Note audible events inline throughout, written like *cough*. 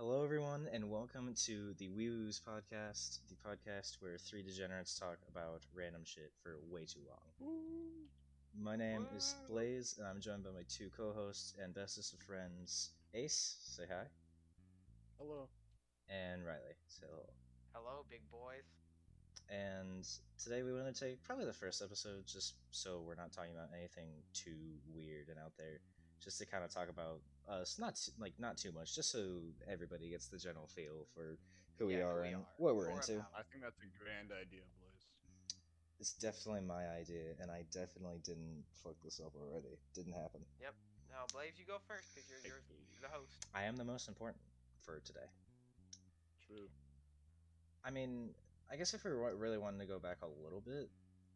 Hello, everyone, and welcome to the Wee Woos podcast, the podcast where three degenerates talk about random shit for way too long. My name is Blaze, and I'm joined by my two co-hosts and bestest of friends, Ace, say hi, Hello. and Riley, say hello. Hello, big boys. And today we want to take probably the first episode, just so we're not talking about anything too weird and out there, just to kind of talk about us, not t- like not too much, just so everybody gets the general feel for who we Yeah, who are we and are, what we're more into. about- I think that's a grand idea, Blaze. It's definitely my idea, and I definitely didn't fuck this up already. Didn't happen. Yep. Now, Blaze, you go first because you're, you're you're the host. I am the most important for today. True. I mean, I guess if we wa- really wanted to go back a little bit,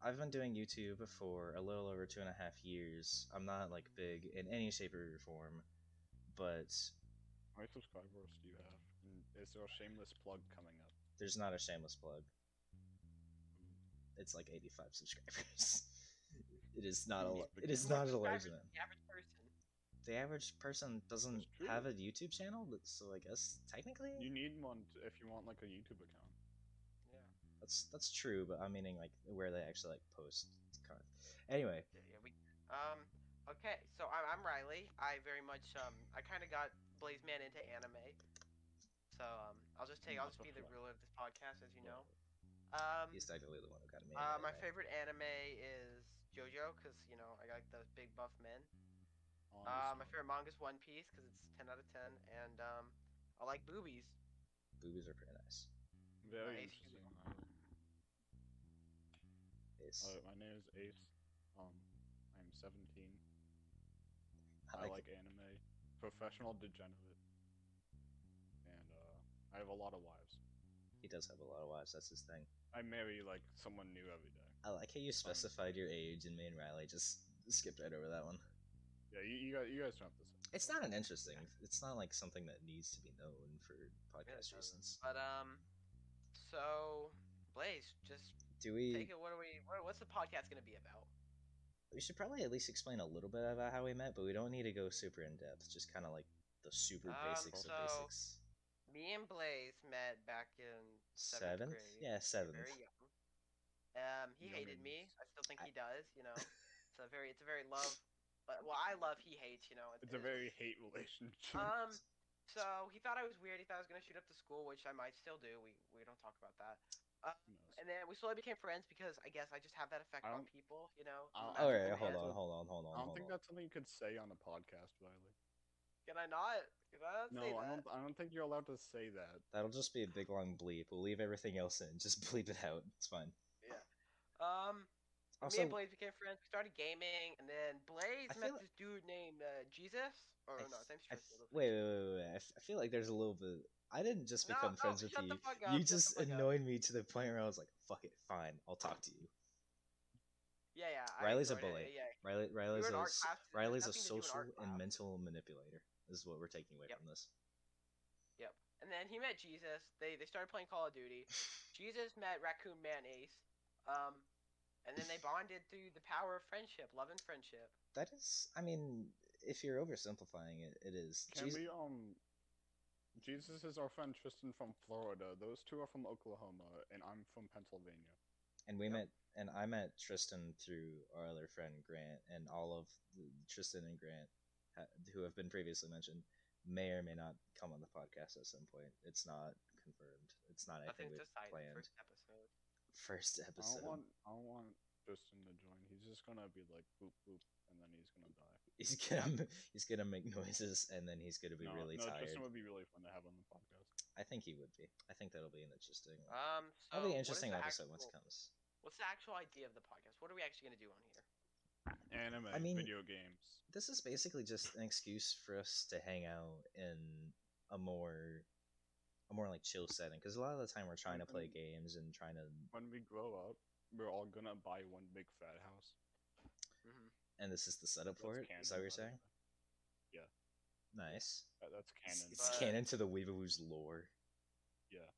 I've been doing YouTube for a little over two and a half years. I'm not like big in any shape or form, but How many subscribers do you have? And is there a shameless plug coming up? there's not a shameless plug. It's like 85 subscribers. *laughs* it is not a. It is not a large amount. The average person. The average person doesn't have a YouTube channel, but so I guess technically You need one t- if you want like a YouTube account. Yeah. that's that's true. But I'm meaning like where they actually like post content. Anyway, Yeah, yeah, we. Um. Okay, so I'm, I'm Riley. I very much um. I kind of got Blaze Man into anime. So um, I'll just take. I'll just be the ruler of this podcast, as you know. Um. he's technically the one who got me. Uh, my favorite anime is JoJo, cause you know I like those big buff men. Uh, my favorite manga is One Piece, cause it's 10 out of 10, and um, I like boobies. Boobies are pretty nice. Very Ace, you interesting. Ace. Uh, my name is Ace. Um, I'm 17. I I like, like anime. Professional degenerate. And uh, I have a lot of wives. he does have a lot of wives. That's his thing. I marry like someone new every day. I like how you specified your age, and me and Riley just *laughs* skipped right over that one. Yeah, you, you guys, you guys don't have to. It's not an interesting. It's not like something that needs to be known for podcast doesn't. reasons. But um, so Blaze, just Do we? take it. What are we? What, what's the podcast gonna be about? We should probably at least explain a little bit about how we met, but we don't need to go super in depth. Just kind of like the super Um, basics so- of basics. Me and Blaze met back in seventh, Seventh? grade. Yeah, seventh. Very young. Um, he hated me. I still think he does. You know, *laughs* it's a very, it's a very love. But well, I love. He hates. You know, It's a very hate relationship. Um, *laughs* so he thought I was weird. He thought I was gonna shoot up the school, which I might still do. We we don't talk about that. Who? And then we slowly became friends because I guess I just have that effect on people, you know. I don't- Okay, Magical hold on, hold on, hold on, I don't think on. that's something you could say on a podcast, Riley. Can I not? Can I not say No, that? I don't. I don't think you're allowed to say that. That'll just be a big long bleep. We'll leave everything else in. Just *laughs* bleep it out. It's fine. Yeah. Um, me and Blaze became friends. We started gaming, and then Blaze met like- this dude named uh, Jesus. Or I no, his I wait, wait, wait, wait. I, f- I feel like there's a little bit. I didn't just become no, friends with you. up, you just fuck up. annoyed me to the point where I was like, "Fuck it, fine, I'll talk to you." Yeah, yeah. Riley's a enjoyed it, bully. Yeah. Riley, Riley's a art s- class. There's Riley's a nothing to do in social and mental manipulator. This Is what we're taking away Yep. from this. Yep. And then he met Jesus. They they started playing Call of Duty. *laughs* Jesus met Raccoon Man Ace. Um, and then they bonded through the power of friendship, love and friendship. That is, I mean, if you're oversimplifying it, it is. Can Jesus- we um? Jesus is our friend Tristan from Florida. Those two are from Oklahoma, and I'm from Pennsylvania. And we Yep. met, and I met Tristan through our other friend Grant, and all of the, Tristan and Grant, ha- who have been previously mentioned, may or may not come on the podcast at some point. It's not confirmed. It's not anything Nothing's we've decided planned. first episode. First I episode. don't want. I don't want Tristan to join. He's just gonna be like boop boop, and then he's gonna die. He's gonna he's gonna make noises, and then he's gonna be no, really no, tired. Tristan would be really fun to have on the podcast. I think he would be. I think that'll be an interesting. Um, so that'll be an interesting the episode once it comes. What's the actual idea of the podcast? What are we actually gonna do on here? Anime, I mean- video games. this is basically just an excuse for us to hang out in a more a more like chill setting because a lot of the time we're trying to play games and trying to When we grow up, we're all gonna buy one big fat house. Mm-hmm. and this is the setup for That's it canon, is that what you're saying Yeah. nice That, that's it's, canon. it's But- canon to the weeaboo's lore Yeah.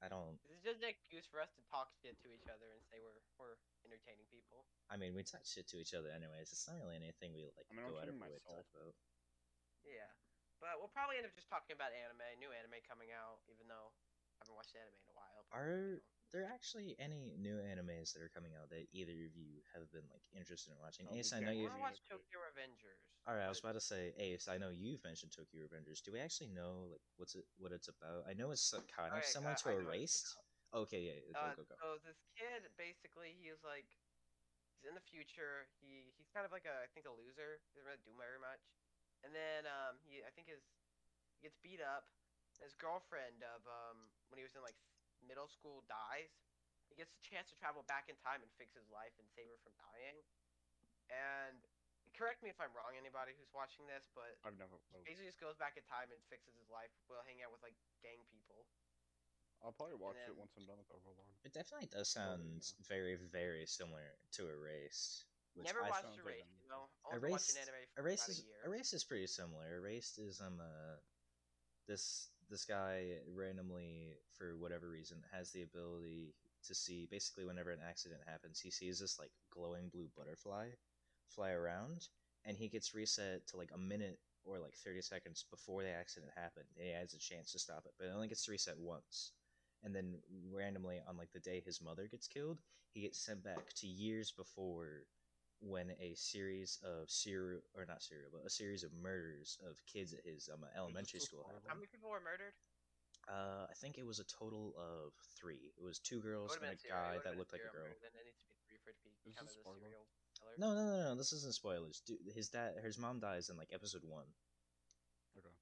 i don't This is just an excuse for us to talk shit to each other and say we're we're entertaining people. i mean we talk shit to each other anyways it's not really anything we like I mean, I'm go out of our way to talk myself. about Yeah. But we'll probably end up just talking about anime, new anime coming out, even though I haven't watched anime in a while. Are there actually any new animes that are coming out that either of you have been like interested in watching? Um, Ace, I know you've. want to watch Tokyo Revengers. All right, I was about to say Ace. I know you've mentioned Tokyo Revengers. Do we actually know like what's it, what it's about? I know it's kind of Alright, similar to I know Erased. Okay, yeah, yeah, Uh, go go go. So this kid, basically, he is like, he's in the future. He he's kind of like a, I think, a loser. He doesn't really do very much. And then um, he, I think his, he gets beat up. His girlfriend of um, when he was in like middle school dies. He gets a chance to travel back in time and fix his life and save her from dying. And correct me if I'm wrong, anybody who's watching this, but I've never. well, basically just goes back in time and fixes his life while hanging out with like gang people. I'll probably watch then- it once I'm done with Overlord. It definitely does Oh, yeah. sound very, very similar to Erased. Which Never I watched sounds like Erased, an- you know. Only watched Erased, an anime for Erased about is a year. Erased is pretty similar. Erased is um uh, this this guy randomly for whatever reason has the ability to see basically whenever an accident happens he sees this like glowing blue butterfly fly around and he gets reset to like a minute or like 30 seconds before the accident happened and he has a chance to stop it but it only gets to reset once and then randomly on like the day his mother gets killed he gets sent back to years before when a series of serial or not serial but a series of murders of kids at his um, elementary school happened. How many people were murdered? Uh, I think it was a total of three. It was two girls and a serial- guy that looked like a girl. murder, Then it needs to be three for it to be Is counted as serial killer. No, no, no, no. This isn't spoilers. Dude, his dad, his mom dies in like episode one. Okay.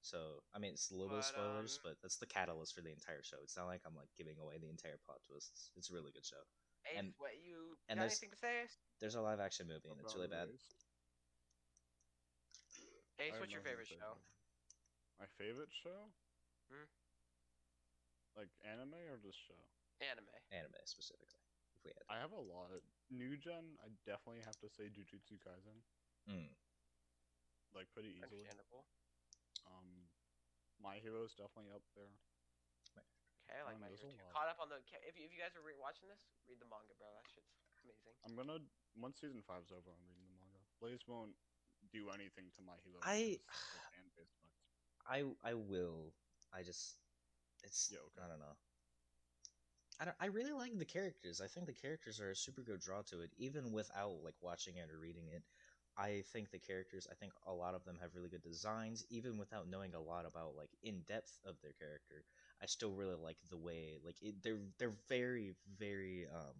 So I mean, it's a little bit of spoilers, um, but that's the catalyst for the entire show. It's not like I'm like giving away the entire plot twists. It's a really good show. Ace, and- what you and got there's- anything to say? There's a live action movie and it's really bad. Ace, what's your favorite show? My favorite show? Hmm? Like anime or just show? Anime. Anime specifically. If we had. I have a lot. New gen, I definitely have to say Jujutsu Kaisen. Mm. Like pretty easily. Understandable. Um, My Hero's definitely up there. Okay, I like my there's hero too. lot. Caught up on the. ca- If you, if you guys are re- watching this, read the manga, bro. That shit's amazing. I'm gonna once season five's over, I'm reading the manga. Blaze won't do anything to My Hero. I- because it's but I I will. I just it's Yeah, okay. I don't know. I don't, I really like the characters. I think the characters are a super good draw to it, even without like watching it or reading it. I think the characters. I think a lot of them have really good designs, even without knowing a lot about like in depth of their character. I still really like the way like it, they're they're very very um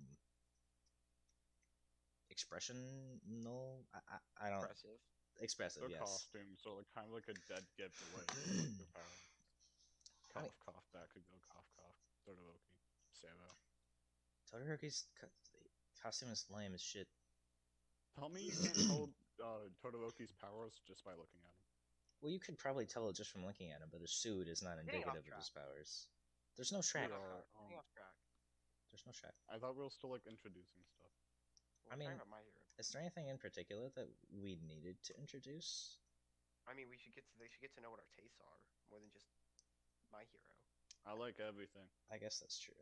expressional. I I, I don't Impressive. expressive. their yes. costumes are like kind of like a dead giveaway. like *clears throat* their parents. I Cough, mean- cough, Bakugo, cough, cough. Todoroki, Sero. Todoroki's co- costume is lame as shit. Tell me *clears throat* you can't tell uh, Todoroki's powers just by looking at him. Well, you could probably tell it just from looking at him, but his suit is not indicative of his powers. There's no track. uh, um, off track. There's no track. I thought we were still like introducing stuff. We're I mean- my. Is there anything in particular that we needed to introduce? I mean, we should get to. They should get to know what our tastes are more than just my hero. I like everything. I guess that's true.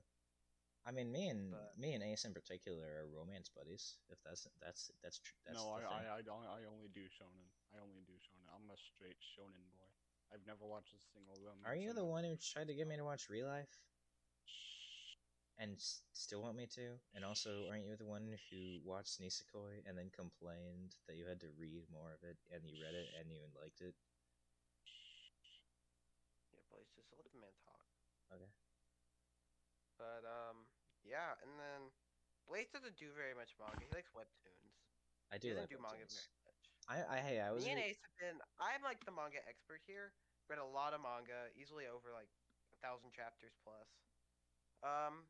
I mean, me and But- me and Ace in particular are romance buddies. If that's that's that's true. That's no, I. I, I, don't, I only do shonen. I only do shonen. I'm a straight shonen boy. I've never watched a single romance. Are you the one who tried to get me to watch Real Life Shh. and s- still want me to? And also, aren't you the one who watched Nisekoi and then complained that you had to read more of it, and you read it and you liked it? Yeah, Blaze, just let the man talk. Okay. But um, yeah, and then Blaze doesn't do very much manga. He likes webtoons. I do. He do doesn't like do manga very much. I, I hey, I was. Me and Ace have been. I'm like the manga expert here. Read a lot of manga, easily over like a thousand chapters plus. Um,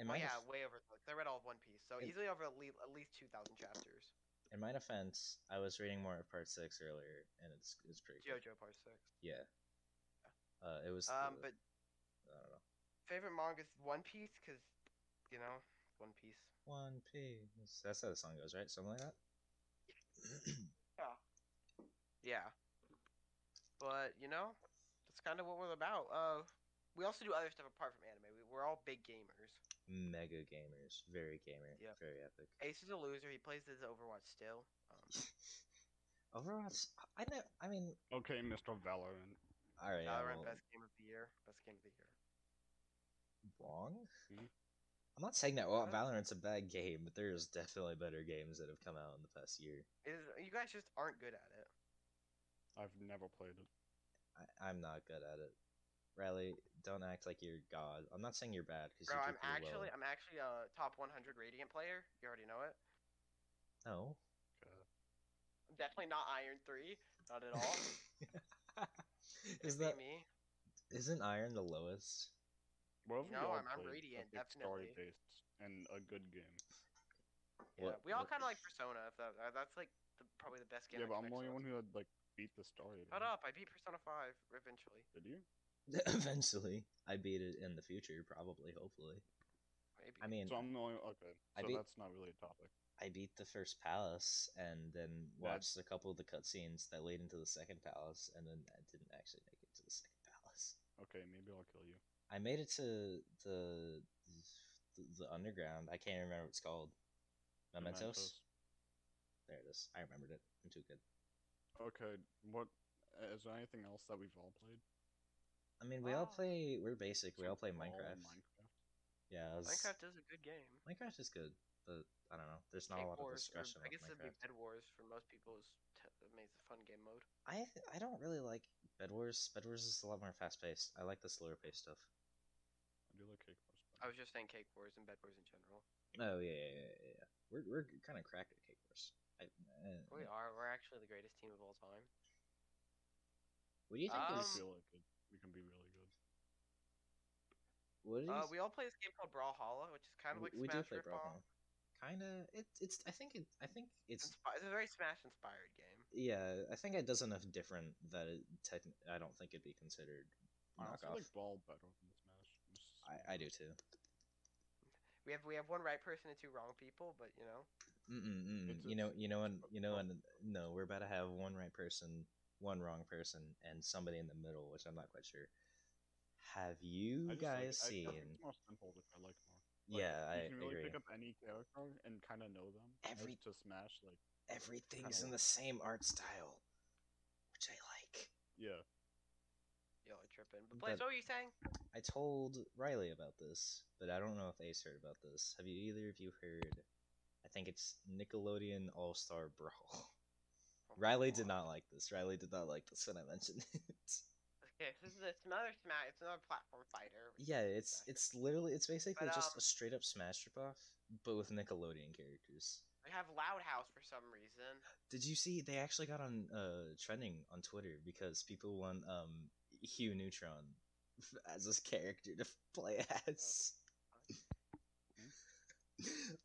in well, my yeah, way over. Like, I read all of One Piece, so In- easily over at least, at least two thousand chapters. in my defense, I was reading more of part six earlier, and it's it's pretty. JoJo Part Six. Yeah. Uh, it was. Um, the- but I don't know. Favorite manga is One Piece because, you know, One Piece. One Piece. That's how the song goes, right? Something like that. *clears throat* Yeah. Yeah. But you know, that's kind of what we're about. Uh, we also do other stuff apart from anime. We, we're all big gamers. Mega gamers, very gamer, Yep. very epic. Ace is a loser. He plays his Overwatch still. Um, *laughs* Overwatch. I know. I mean, Okay, Mr. Valorant. all right. Yeah, Valorant well, best game of the year. Best game of the year. Wrong. Mhm. I'm not saying that well, What? Valorant's a bad game, but there's definitely better games that have come out in the past year. Is you guys just aren't good at it. I've never played it. I, I'm not good at it. Riley, don't act like you're God. I'm not saying you're bad because you do I'm actually well. I'm actually a top 100 Radiant player. You already know it. No. I'm definitely not Iron 3. Not at all. *laughs* Is that me? isn't Iron the lowest? What have we No, I'm- I'm played Radiant, that's, definitely. Story-based and a good game. Yeah, What- we all kind of like Persona. If that, uh, that's like the, probably the best game. yeah, I but I'm the only one who had like beat the story. Shut up! I beat Persona 5 eventually. Did you? *laughs* Eventually, I beat it in the future, probably, hopefully. Maybe. I mean, So I'm the only. Okay, I so beat- that's not really a topic. I beat the first palace and then That- watched a couple of the cutscenes that lead into the second palace, and then I didn't actually make it to the second palace. Okay, maybe I'll kill you. I made it to the the, the underground. I can't remember what it's called. Mementos. There it is. I remembered it. I'm too good. Okay, what? Is there anything else that we've all played? I mean, we all play. We're basic. We all play All Minecraft. Minecraft. Yeah, was- Minecraft is a good game. Minecraft is good, but I don't know. There's not a Cake lot of Wars, or discussion I about guess it'd be Bed Wars for most people is t- makes a fun game mode. I I don't really like Bed Wars. Bed Wars is a lot more fast paced. I like the slower paced stuff. I do like Cake Wars. better. I was just saying Cake Wars and Bed Wars in general. Oh yeah, yeah, yeah, yeah. yeah. We're we're kind of cracked at Cake Wars. I, uh, We are. We're actually the greatest team of all time. What do you think I Um, is? feel like it. We can be really good. What do you? Uh, we all play this game called Brawlhalla, which is kind of we- like we do Smash play ripoff. Kind of. It, it's. I think it. I think it's. Inspi- It's a very Smash inspired game. Yeah, I think it does enough different that it. Techn- I don't think it'd be considered I also knockoff. like Brawl better than Smash. It's just- I, I do too. We have we have one right person and two wrong people, but you know. Mm-mm, mm-mm. You know, you know, and you know, and no, we're about to have one right person, one wrong person, and somebody in the middle, which I'm not quite sure. Have you I just like- guys I- I seen? more simple, which I like more. Like, yeah, I you can really agree. pick up any character and kind of know them. Every- to Smash, like Everything's kinda in the same art style, which I like. yeah, Yo, I tripping. But Blaze, what were you saying? I told Riley about this, but I don't know if Ace heard about this. Have you either of you heard? I think it's Nickelodeon All Star Brawl. Oh Riley did not like this. Riley did not like this when I mentioned *laughs* it. Okay, so this is it's another Smash. It's another platform fighter. Yeah, it's it's literally it's basically But, just um, a straight up Smash ripoff, but with Nickelodeon characters. They have Loud House for some reason. Did you see they actually got on uh trending on Twitter because people want um Hugh Neutron as his character to play *laughs* as.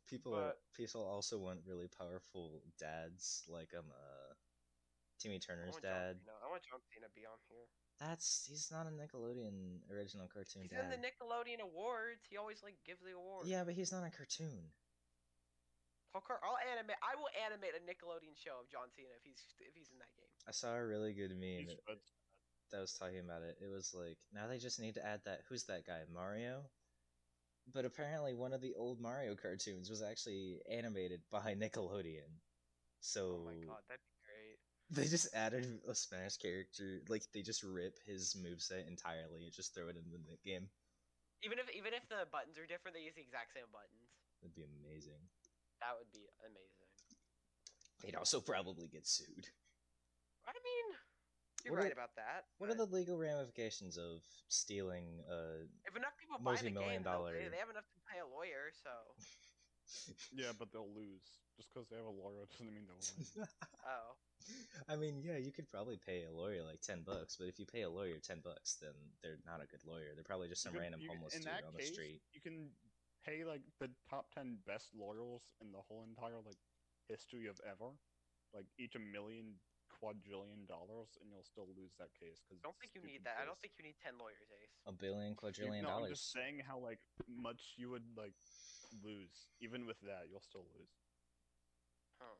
people are, But- people also want really powerful dads like um uh Timmy I Turner's want John dad. Cena. I want John Cena to be on here. That's he's not a Nickelodeon original cartoon He's dad. in the Nickelodeon Awards. He always like gives the award. yeah, but he's not a cartoon. I'll, car- I'll animate. I will animate a Nickelodeon show of John Cena if he's if he's in that game. I saw a really good meme he's red. That was talking about it. It was like now they just need to add that. Who's that guy? Mario. But apparently, one of the old Mario cartoons was actually animated *laughs* by Nickelodeon. So Oh my god, that'd be great. they just added a Smash character. Like they just rip his moveset entirely and just throw it in the game. Even if even if the buttons are different, they use the exact same buttons. That'd be amazing. That would be amazing. They'd also probably get sued. I mean, you're What are- right about that. What are the legal ramifications of stealing? a if enough people buy the multi-million game, they'll- dollar- they, they have enough to pay a lawyer. So, *laughs* Yeah, but they'll lose just because they have a lawyer *laughs* doesn't mean they'll win. *laughs* oh, I mean, yeah, you could probably pay a lawyer like ten bucks, but if you pay a lawyer ten bucks, then they're not a good lawyer. They're probably just some could- random you could- homeless dude that on the street. You can pay like the top ten best lawyers in the whole entire like history of ever, like each a million quadrillion dollars, and you'll still lose that case. Because I don't think you need that. I don't think you need ten lawyers, Ace. A billion quadrillion no, I'm just saying how like much you would like lose. Even with that, you'll still lose. Huh.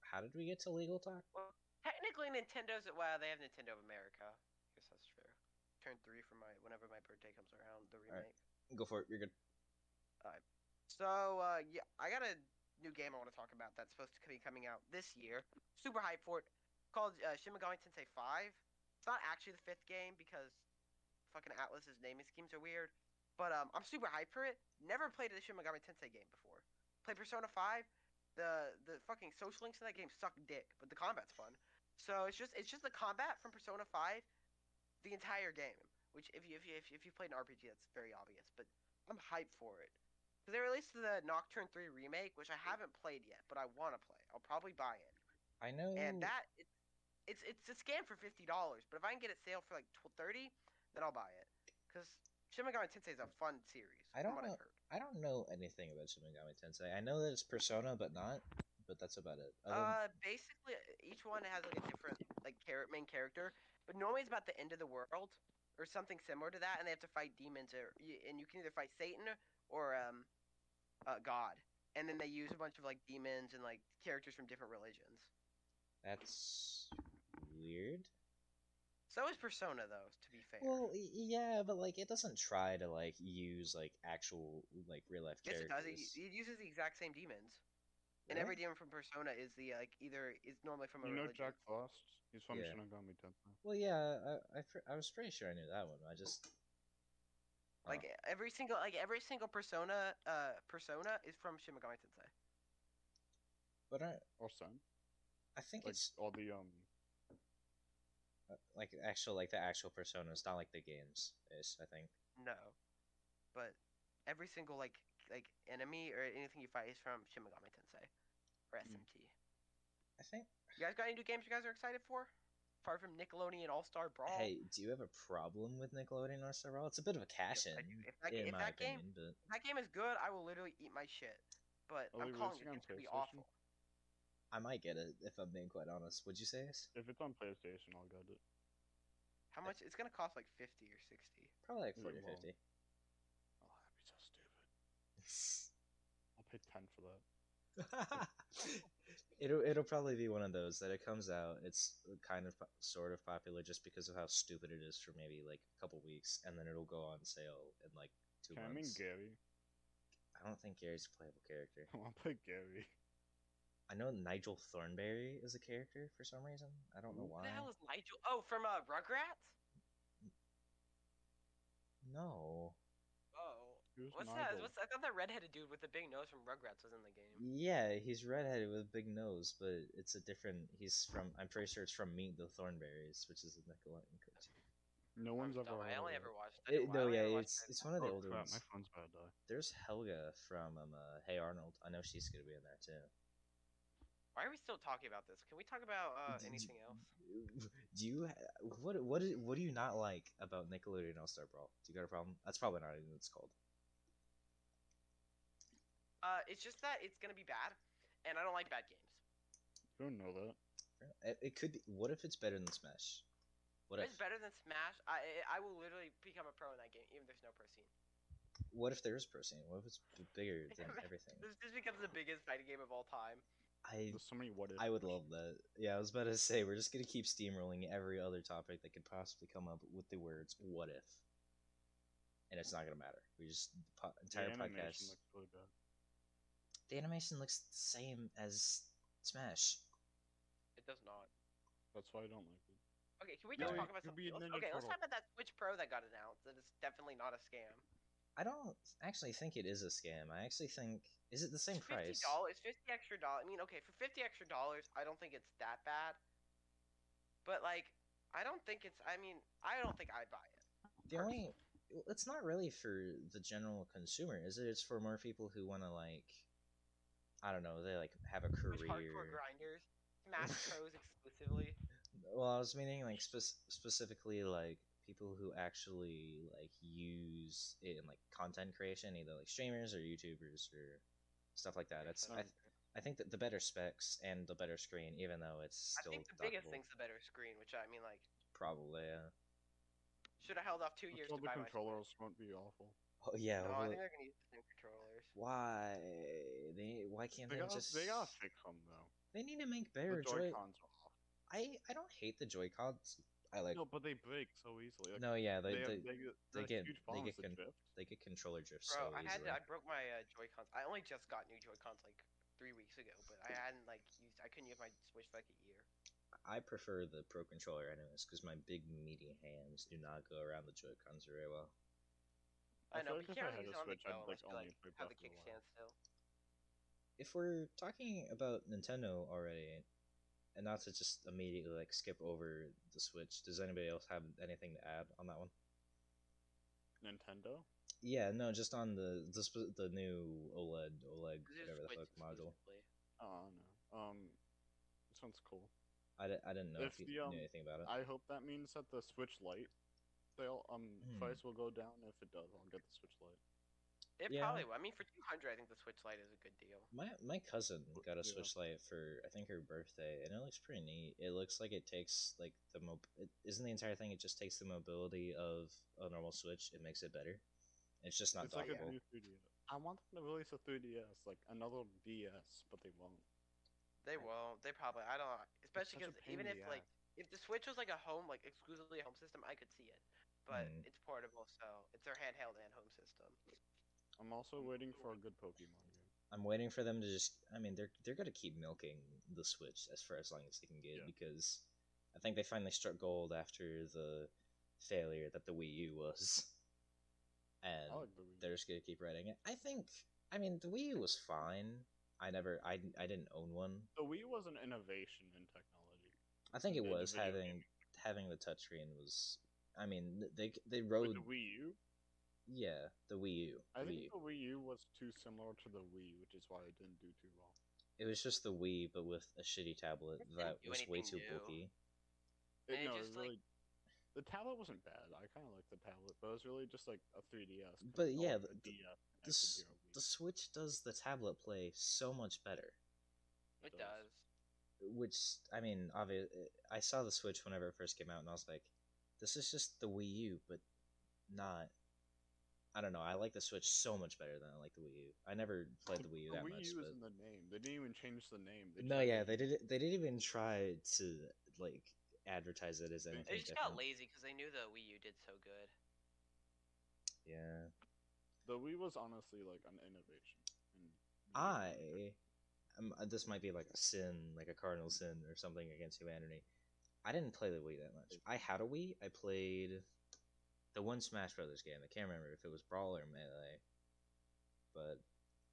How did we get to legal talk? Well, Technically, Nintendo's well, they have Nintendo of America. I guess that's true. Turn three for my whenever my birthday comes around. The Alright. remake. Go for it. You're good. All right. So uh, yeah, I got a new game I want to talk about that's supposed to be coming out this year. Super hyped for it. Called uh, Shin Megami Tensei 5. It's not actually the fifth game because fucking Atlus's naming schemes are weird. But um, I'm super hyped for it. Never played a Shin Megami Tensei game before. Played Persona 5. The the fucking social links in that game suck dick, but the combat's fun. So it's just it's just the combat from Persona 5, the entire game. Which if you if you if you, played an RPG, that's very obvious. But I'm hyped for it. They released the Nocturne 3 remake, which I haven't played yet, but I want to play. I'll probably buy it. I know. And that it, it's it's a scam for fifty dollars. But if I can get it sale for like thirty, then I'll buy it. Cause Shin Megami Tensei is a fun series. I don't know-. I don't know anything about Shin Megami Tensei. I know that it's Persona, but not. But that's about it. Other than- Uh, basically, each one has like a different like char- main character, but normally it's about the end of the world or something similar to that, and they have to fight demons, or and you can either fight Satan or um, uh, God, and then they use a bunch of like demons and like characters from different religions. that's weird. So is Persona, though. To be fair, Well, yeah, but like it doesn't try to like use like actual like real life yes, it does. It, characters. it uses the exact same demons, and every demon from Persona is the like either is normally from a You know religion. Jack Frost? He's from Yeah. Shin Megami Tensei. Well, yeah, I, I I was pretty sure I knew that one. I just oh, Like every single like every single Persona uh Persona is from Shin Megami Tensei. but I Or Sen. I think Like it's all the um uh, like actual like the actual personas, not like the games. Is I think. No, but every single like like enemy or anything you fight is from Shin Megami Tensei or Mm. SMT. I think. You guys got any new games you guys are excited for? Apart from Nickelodeon All Star Brawl. Hey, do you have a problem with Nickelodeon All Star Brawl? It's a bit of a cash in, If that, in if my that game but if that game is good, I will literally eat my shit. But Are I'm they calling it. It's gonna be awful. I might get it if I'm being quite honest. Would you say Ace? if it's on PlayStation I'll get it. How much? It's gonna cost like fifty or sixty. Probably like Yeah, 40 or well. 50. Oh that'd be so stupid. *laughs* I'll pay ten for that. *laughs* it'll it'll probably be one of those that it comes out. It's kind of sort of popular just because of how stupid it is for maybe like a couple weeks, and then it'll go on sale in like two Can I mean. Gary? I don't think Gary's a playable character. *laughs* I wanna play Gary. I know Nigel Thornberry is a character for some reason. I don't know Who why. the hell is Nigel? Oh, from uh, Rugrats. No. Oh, Who's what's that? Nigel? What's I thought that redheaded dude with the big nose from Rugrats was in the game. Yeah, he's redheaded with a big nose, but it's a different. He's from. I'm pretty sure it's from Meet the Thornberries, which is a Nickelodeon cartoon. No one's I'm ever dumb, I only ever watched. I It, no, yeah, it's it. it's one of the Oh, older crap, ones. my phone's about to die. There's Helga from um, uh, Hey Arnold. I know she's gonna be in there too. Why are we still talking about this? Can we talk about uh, D- d- anything else? Do you ha- what what is, what do you not like about Nickelodeon All Star Brawl? Do you got a problem? That's probably not even what it's called. Uh, it's just that it's gonna be bad, and I don't like bad games. You don't know that. It, it could be. What if it's better than Smash? What If if it's better than Smash, I I I will literally become a pro in that game, even if there's no pro scene. what if there is pro scene? What if it's bigger *laughs* than everything? This just becomes the biggest fighting game of all time. I There's so many what if. I would love that. Yeah, I was about to say we're just gonna keep steamrolling every other topic that could possibly come up with the words "what if," and it's not gonna matter. We just the po- The entire animation podcast. looks really bad. The animation looks the same as Smash. It does not. That's why I don't like it. Okay, can we just it talk about something else? Okay, let's talk about that Switch Pro that got announced. That is definitely not a scam. I don't actually think it is a scam. I actually think is it the same It's fifty price? dollars, fifty extra dollars. I mean, okay, for fifty extra dollars, I don't think it's that bad. But like, I don't think it's. I mean, I don't think I'd buy it. The only, it's not really for the general consumer, is it? It's for more people who want to like, I don't know, they like have a career. hardcore grinders, Smash Pros *laughs* exclusively. Well, I was meaning like spec- specifically like people who actually like use it in like content creation, either like streamers or YouTubers or stuff like that. It's I, I think that the better specs and the better screen, even though it's still. I think the biggest thing's the better screen, which I mean, like, probably. Yeah. should have held off two years all to the buy controllers won't be awful. Oh yeah. No, I think they're gonna use the same controllers. why they why can't They they, gotta, just they gotta fix them though. they need to make better Joy Joy. Cons are off. I I don't hate the Joy Cons. I like no, but they break so easily. Like, no yeah they, they they, they, get, they get- they get con- drift. they get controller drift Bro, so I had easily. to, I broke my uh, Joy Cons. I only just got new Joy Cons like three weeks ago, but I hadn't like used. I couldn't use my Switch for like a year. I prefer the Pro Controller anyways because my big meaty hands do not go around the Joy Cons very well. I I know, feel but like you can't use a it on the Switch, I'd, go like, unless you only like have the Breath of the Wild. kickstand still. If we're talking about Nintendo already, and not to just immediately like skip over the Switch, does anybody else have anything to add on that one? Nintendo. Yeah, no, just on the the, the new OLED OLED whatever the fuck module. exclusively. Oh no. Um, this one's cool. I, I didn't know if, If you the, um, knew anything about it. I hope that means that the Switch Lite sale um Hmm. price will go down. If it does, I'll get the Switch Lite. It Yeah. probably will. I mean, for 200, I think the Switch Lite is a good deal. My my cousin got a Yeah. Switch Lite for I think her birthday, and it looks pretty neat. It looks like it takes like the mo. It, isn't the entire thing? It just takes the mobility of a normal Switch. It makes it better. It's just not it's like a new 3DS. I want them to release a 3DS, like another DS, but they won't. They won't. They probably. I don't. Especially because even if like if the Switch was like a home, like exclusively a home system, I could see it. But Mm. it's portable, so it's their handheld and home system. I'm also waiting for a good Pokemon game. I'm waiting for them to just. I mean, they're they're gonna keep milking the Switch as for as long as they can get Yeah. because I think they finally struck gold after the failure that the Wii U was, *laughs* and like the they're just gonna keep writing it. I think. I mean, the Wii U was fine. I never. I I didn't own one. The Wii was an innovation in technology. I think it was having gaming. having the touchscreen was. I mean, they they With rode. the Wii U, Yeah, the Wii U. I the Wii think U. the Wii U was too similar to the Wii, which is why it didn't do too well. It was just the Wii, but with a shitty tablet It didn't that do was way too anything new. bulky. It, And it no, just, it like- really. The tablet wasn't bad. I kind of liked the tablet, but it was really just like a 3DS. But connect- yeah, or the- a the- DS The, to your Wii. the Switch does the tablet play so much better. It does. does. Which I mean, obviously, I saw the Switch whenever it first came out, and I was like, "This is just the Wii U, but not." I don't know. I like the Switch so much better than I like the Wii U. I never played the Wii U The that Wii much, U but is in the name. They didn't even change the name. They no, just yeah, they it- did. They didn't even try to like advertise it as They anything They just different. got lazy because they knew the Wii U did so good. Yeah, The Wii was honestly like an innovation. in video I. gaming. Um, uh, this might be like a sin, like a cardinal sin or something against humanity. I didn't play the Wii that much. I had a Wii. I played the one Smash Brothers game. I can't remember if it was Brawl or Melee, but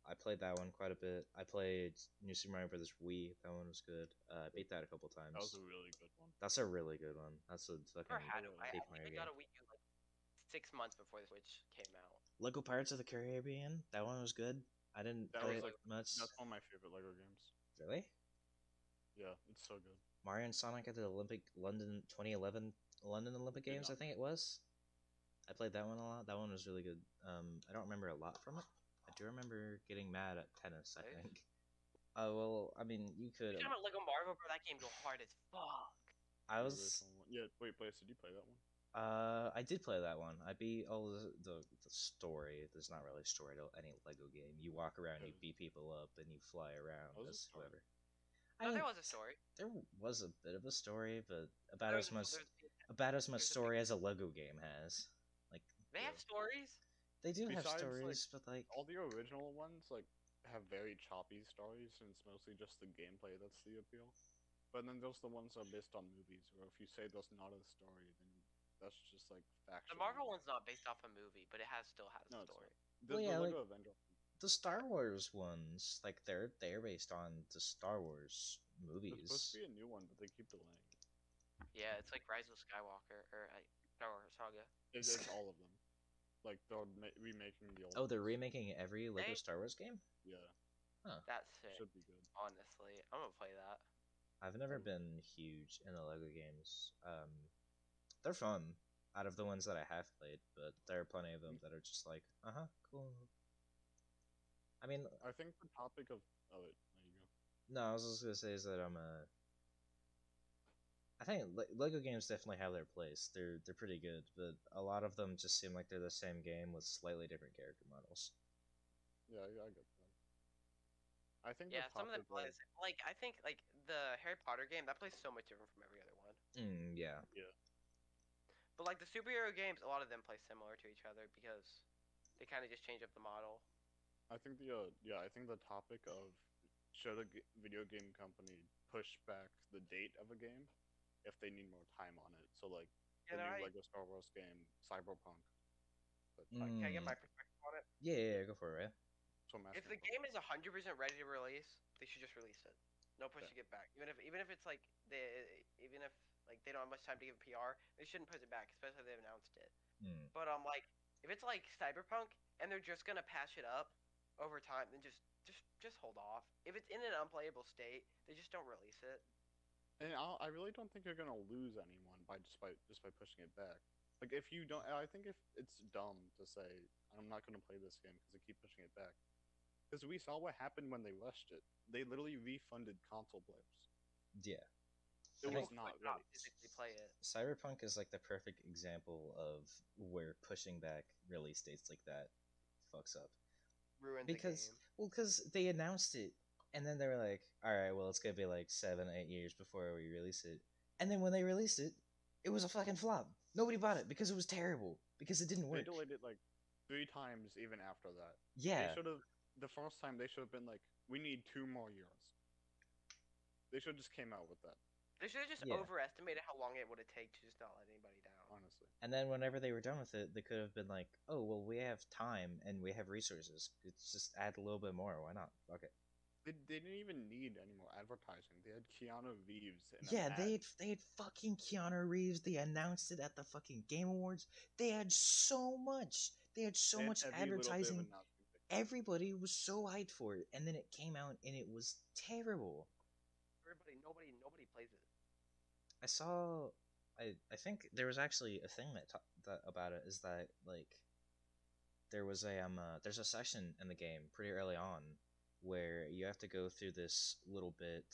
I played that one quite a bit. I played New Super Mario Brothers Wii. That one was good. Uh, I beat that a couple times. That was a really good one. That's a really good one. That's a fucking Never had it. I, I Super think I got a game. Wii U like six months before the Switch came out. Lego Pirates of the Caribbean. That one was good. I didn't That play was, it like, much. That's one of my favorite Lego games. Really? Yeah, it's so good. Mario and Sonic at the Olympic London 2011 London Olympic Games, I think it was. I played that one a lot. That one was really good. Um, I don't remember a lot from it. I do remember getting mad at tennis. I Nice. think. Uh, well, I mean, you could. You talking about Lego Marvel, bro? That game go hard as fuck. I was. original one. Yeah, wait, Blaze, did you play that one? Uh, I did play that one. I beat all the the, the story. There's not really a story to any Lego game. You walk around, you beat people up, and you fly around That was as story. whoever. No, I there was a story. there was a bit of a story, but about There's as much about as much there's a big- story as a Lego game has. Like They have stories. they do have Besides, like, stories, but like All the original ones like have very choppy stories, and it's mostly just the gameplay that's the appeal. But then there's the ones that are based on movies, where if you say there's not a story, then that's just like factual. The Marvel one's not based off a movie, but it has still has No, a story. The, Well, the yeah, Lego Avenger. the Star Wars ones, like they're they're based on the Star Wars There's supposed movies. to be a new one, but they keep delaying. Yeah, it's like Rise of Skywalker or uh, Star Wars Saga. It's, it's all of them. Like they're ma- remaking the old. Oh, they're remaking every Lego They- Star Wars game. Yeah, That's sick. should be good. Honestly, I'm gonna play that. I've never been huge in the Lego games. Um, they're fun out of the ones that I have played, but there are plenty of them that are just like, uh huh, cool. I mean, I think the topic of oh wait, there you go. no, I was just gonna say is that I'm a. I think Lego games definitely have their place. They're they're pretty good, but a lot of them just seem like they're the same game with slightly different character models. Yeah, I, I get that. I think Yeah, the some of them topic play. the same- Like I think like the Harry Potter game that plays so much different from every other one. Mm, yeah. Yeah. But like the superhero games, a lot of them play similar to each other because they kind of just change up the model. I think the uh, yeah, I think the topic of should a g- video game company push back the date of a game if they need more time on it? So like the Can new I, Lego Star Wars game, Cyberpunk. But Mm. can I get Hmm. my perspective on it? Yeah, yeah, yeah, go for it. Right? so If the game is 100% ready to release, they should just release it. No push to get back. Even if even if it's like they even if like they don't have much time to give a PR, they shouldn't push it back, especially if they've announced it. Mm. But um like if it's like Cyberpunk and they're just gonna patch it up over time, then just just just hold off. If it's in an unplayable state, they just don't release it. And I'll, I really don't think you're gonna lose anyone by just by just by pushing it back. Like if you don't, I think if it's dumb to say I'm not gonna play this game because they keep pushing it back. Because we saw what happened when they rushed it. They literally refunded console players. Yeah. It I was not not ready. physically play it. Cyberpunk is like the perfect example of where pushing back release dates like that fucks up. Ruined Because the game. well, because they announced it, and then they were like, "All right, well, it's gonna be like seven, eight years before we release it." And then when they released it, it was a fucking flop. Nobody bought it because it was terrible because it didn't work. They work. delayed it like three times even after that. Yeah, They should have the first time they should have been like, we need two more years. They should have just came out with that, They should have just Yeah. overestimated how long it would have taken to just not let anybody down. honestly. and then whenever they were done with it, they could have been like, "Oh, well, we have time and we have resources. Let's just add a little bit more. Why not? Fuck it." They, they didn't even need any more advertising. They had Keanu Reeves. In Yeah, they had they had fucking Keanu Reeves. They announced it at the fucking Game Awards. They had so much. They had so They had much every little bit of advertising. Everybody was so hyped for it, and then it came out and it was terrible. Everybody, nobody, nobody plays it. I saw. I I think there was actually a thing that ta- that about it is that like there was a um uh, there's a section in the game pretty early on where you have to go through this little bit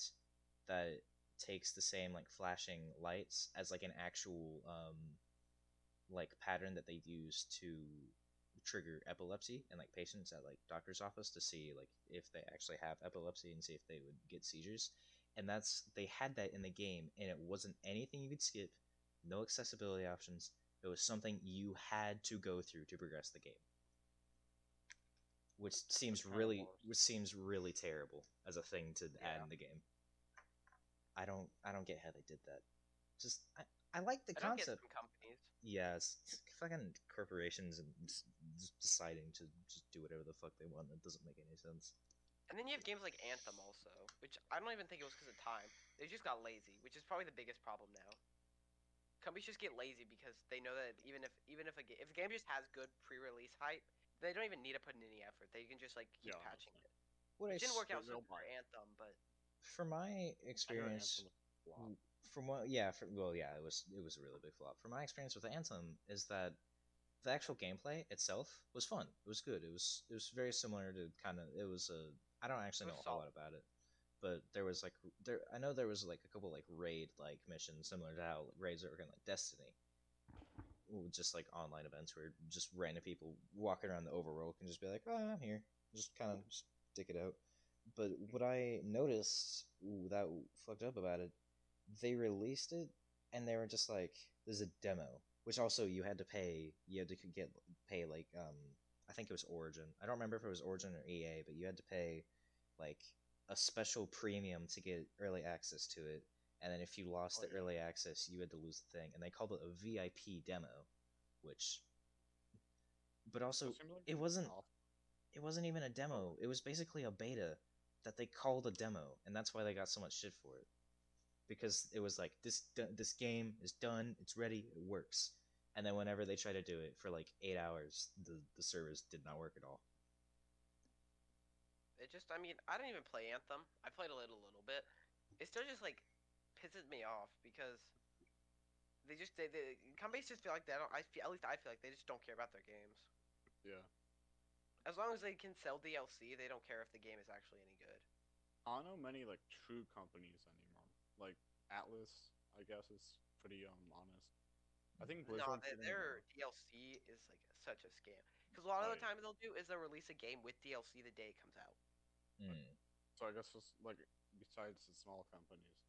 that takes the same like flashing lights as like an actual um like pattern that they use to trigger epilepsy and like patients at like doctor's office to see like if they actually have epilepsy and see if they would get seizures. And that's they had that in the game and it wasn't anything you could skip no accessibility options. It was something you had to go through to progress the game which seems really which seems really terrible as a thing to add in the game i don't i don't get how they did that just i, I like the I don't get concept some companies. yeah it's fucking corporations and just deciding to just do whatever the fuck they want that doesn't make any sense And then you have games like Anthem also, which I don't even think it was because of time. They just got lazy, which is probably the biggest problem now. Companies just get lazy because they know that even if even if a ga- if a game just has good pre-release hype, they don't even need to put in any effort. They can just like keep Yeah, patching it. what I didn't s- work out they'll so for. Anthem, but from my experience Anthem was a flop. from what yeah for, well yeah it was it was a really big flop from my experience with anthem is that the actual gameplay itself was fun it was good it was it was very similar to kind of it was a i don't actually know was a whole lot about it but there was like there i know there was like a couple like raid like missions similar to how raids are in like destiny Ooh, just like online events where just random people walking around the overworld can just be like oh i'm here. Just kind of stick it out. But what i noticed that fucked up about it they released it and they were just like there's a demo which also you had to pay you had to get pay like um i think it was origin. I don't remember if it was origin or ea but you had to pay like a special premium to get early access to it and then if you lost Oh, the yeah. early access you had to lose the thing and they called it a vip demo which but also It seemed like it wasn't it wasn't even a demo it was basically a beta that they called a demo and that's why they got so much shit for it because it was like this this game is done it's ready it works and then whenever they try to do it for like eight hours the, the servers did not work at all it just I mean I don't even play Anthem. I played a little little bit. It still just like pisses me off because they just they, they companies just feel like they don't. I feel at least I feel like they just don't care about their games. Yeah. As long as they can sell DLC, they don't care if the game is actually any good. I don't know many like true companies anymore. Like Atlus, I guess is pretty um honest. I think Blizzard. no, they, their DLC is like such a scam. Because a lot of Oh, the time they'll do is they'll release a game with DLC the day it comes out. Mm. So I guess just like besides the small companies.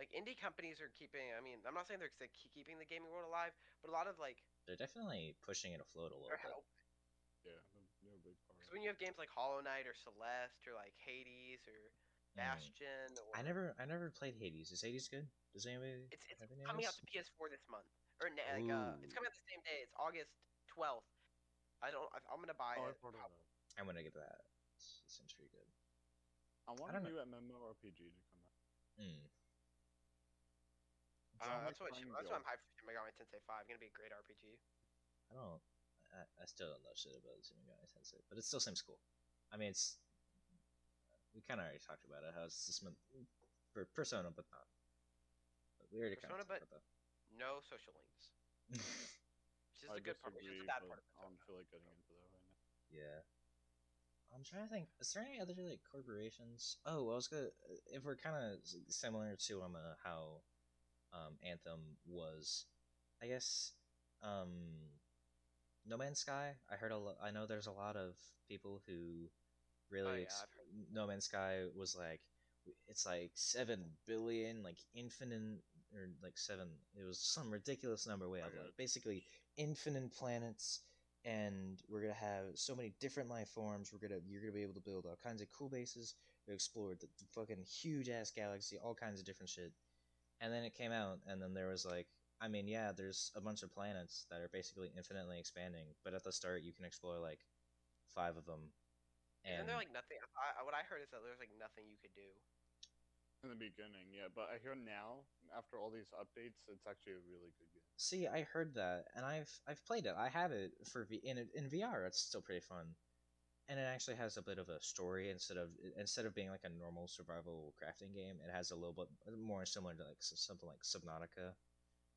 Like indie companies are keeping. I mean, I'm not saying they're they're keeping the gaming world alive, but a lot of like they're definitely pushing it afloat a little bit help. Yeah, they're, they're big part. Because when you have games like Hollow Knight or Celeste or like Hades or Mm. Bastion or I never I never played Hades. Is Hades good? Does anybody It's it's have any coming out to PS4 this month, or na- like uh, it's coming out the same day. It's August 12th. I don't. I, I'm gonna buy Oh, it. I've heard of that. I'm gonna get that. It's, seems pretty good. I want don't a know. new MMORPG to come out. Mm. I Uh, that's what. That's the what I'm hyped for. Shin Megami Tensei 5. Gonna be a great RPG. I don't. I, I still don't know shit about Shin Megami Tensei, but it still seems cool. I mean, it's we kind of already talked about it. How it's just meant for Persona, but not. But we already Persona, but- talked about No social links. that. *laughs* Which is I good part. Which is disagree, the bad part. I don't feel like getting into that right now. yeah. I'm trying to think. Is there any other like corporations? Oh, I was gonna. If we're kind of similar to um uh, how um Anthem was, I guess um No Man's Sky. I heard a lot. I know there's a lot of people who really Oh, yeah, ex-. No Man's Sky was like it's like seven billion, like infinite or like seven. It was some ridiculous number way like basically infinite planets, and we're gonna have so many different life forms. We're gonna you're gonna be able to build all kinds of cool bases. We explored the, the fucking huge ass galaxy, all kinds of different shit. And then it came out, and then there was like, I mean, yeah, there's a bunch of planets that are basically infinitely expanding, but at the start you can explore like five of them. Isn't there like nothing? I, I- what I heard is that there's like nothing you could do. In the beginning, yeah, but I hear now, after all these updates, it's actually a really good game. See, I heard that, and I've I've played it. I have it for v- in in VR. It's still pretty fun, and it actually has a bit of a story instead of instead of being like a normal survival crafting game. It has a little bit more similar to like something like Subnautica,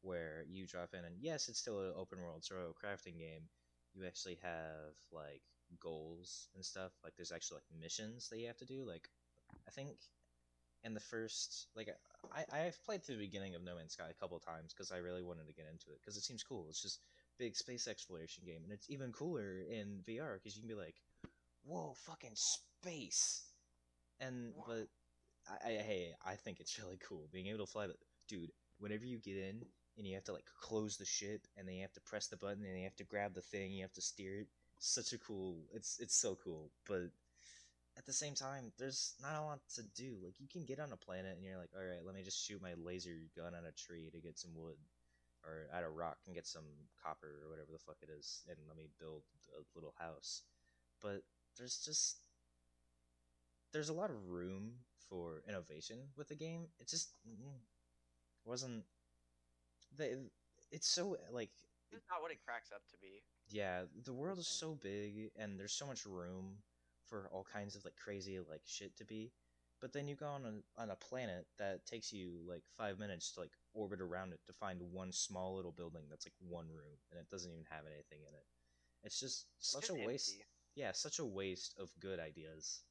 where you drop in and yes, it's still an open world survival crafting game. You actually have like goals and stuff. Like there's actually like missions that you have to do. Like I think in the first like I I've played through the beginning of No Man's Sky a couple times because I really wanted to get into it because it seems cool. It's just big space exploration game, and it's even cooler in VR because you can be like, "Whoa, fucking space!" And but I, I hey I think it's *laughs* really cool being able to fly the dude. Whenever you get in and you have to like close the ship and then you have to press the button and you have to grab the thing, you have to steer it. Such a cool. It's it's so cool, but at the same time, there's not a lot to do. Like you can get on a planet and you're like, all right, let me just shoot my laser gun at a tree to get some wood, or at a rock and get some copper or whatever the fuck it is, and let me build a little house. But there's just there's a lot of room for innovation with the game. It just mm, wasn't. The, it's so like It's not what it cracks up to be. yeah, the world is so big and there's so much room for all kinds of like crazy like shit to be. But then you go on a, on a planet that takes you like five minutes to like orbit around it to find one small little building that's like one room and it doesn't even have anything in it. It's just such just a waste. Yeah, such a waste of good ideas.